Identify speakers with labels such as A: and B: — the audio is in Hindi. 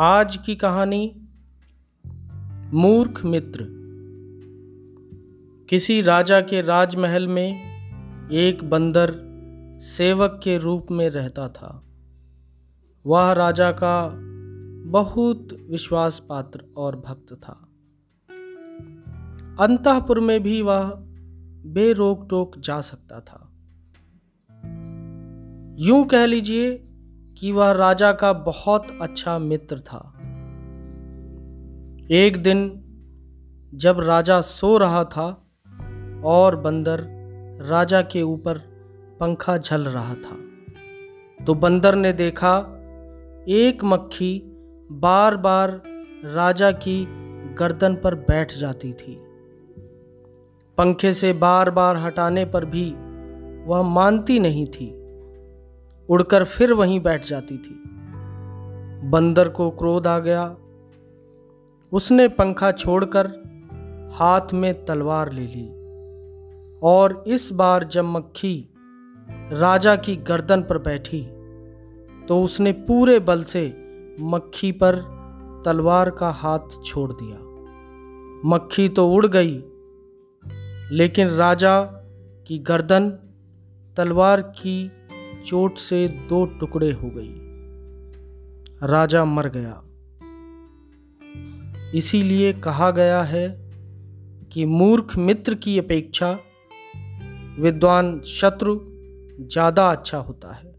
A: आज की कहानी, मूर्ख मित्र। किसी राजा के राजमहल में एक बंदर सेवक के रूप में रहता था। वह राजा का बहुत विश्वास पात्र और भक्त था। अंतपुर में भी वह बेरोक टोक जा सकता था। यूँ कह लीजिए कि वह राजा का बहुत अच्छा मित्र था। एक दिन जब राजा सो रहा था और बंदर राजा के ऊपर पंखा झल रहा था तो बंदर ने देखा एक मक्खी बार बार राजा की गर्दन पर बैठ जाती थी। पंखे से बार बार हटाने पर भी वह मानती नहीं थी। उड़कर फिर वहीं बैठ जाती थी। बंदर को क्रोध आ गया। उसने पंखा छोड़कर हाथ में तलवार ले ली। और इस बार जब मक्खी राजा की गर्दन पर बैठी तो उसने पूरे बल से मक्खी पर तलवार का हाथ छोड़ दिया। मक्खी तो उड़ गई, लेकिन राजा की गर्दन तलवार की चोट से दो टुकड़े हो गई। राजा मर गया। इसीलिए कहा गया है कि मूर्ख मित्र की अपेक्षा विद्वान शत्रु ज़्यादा अच्छा होता है।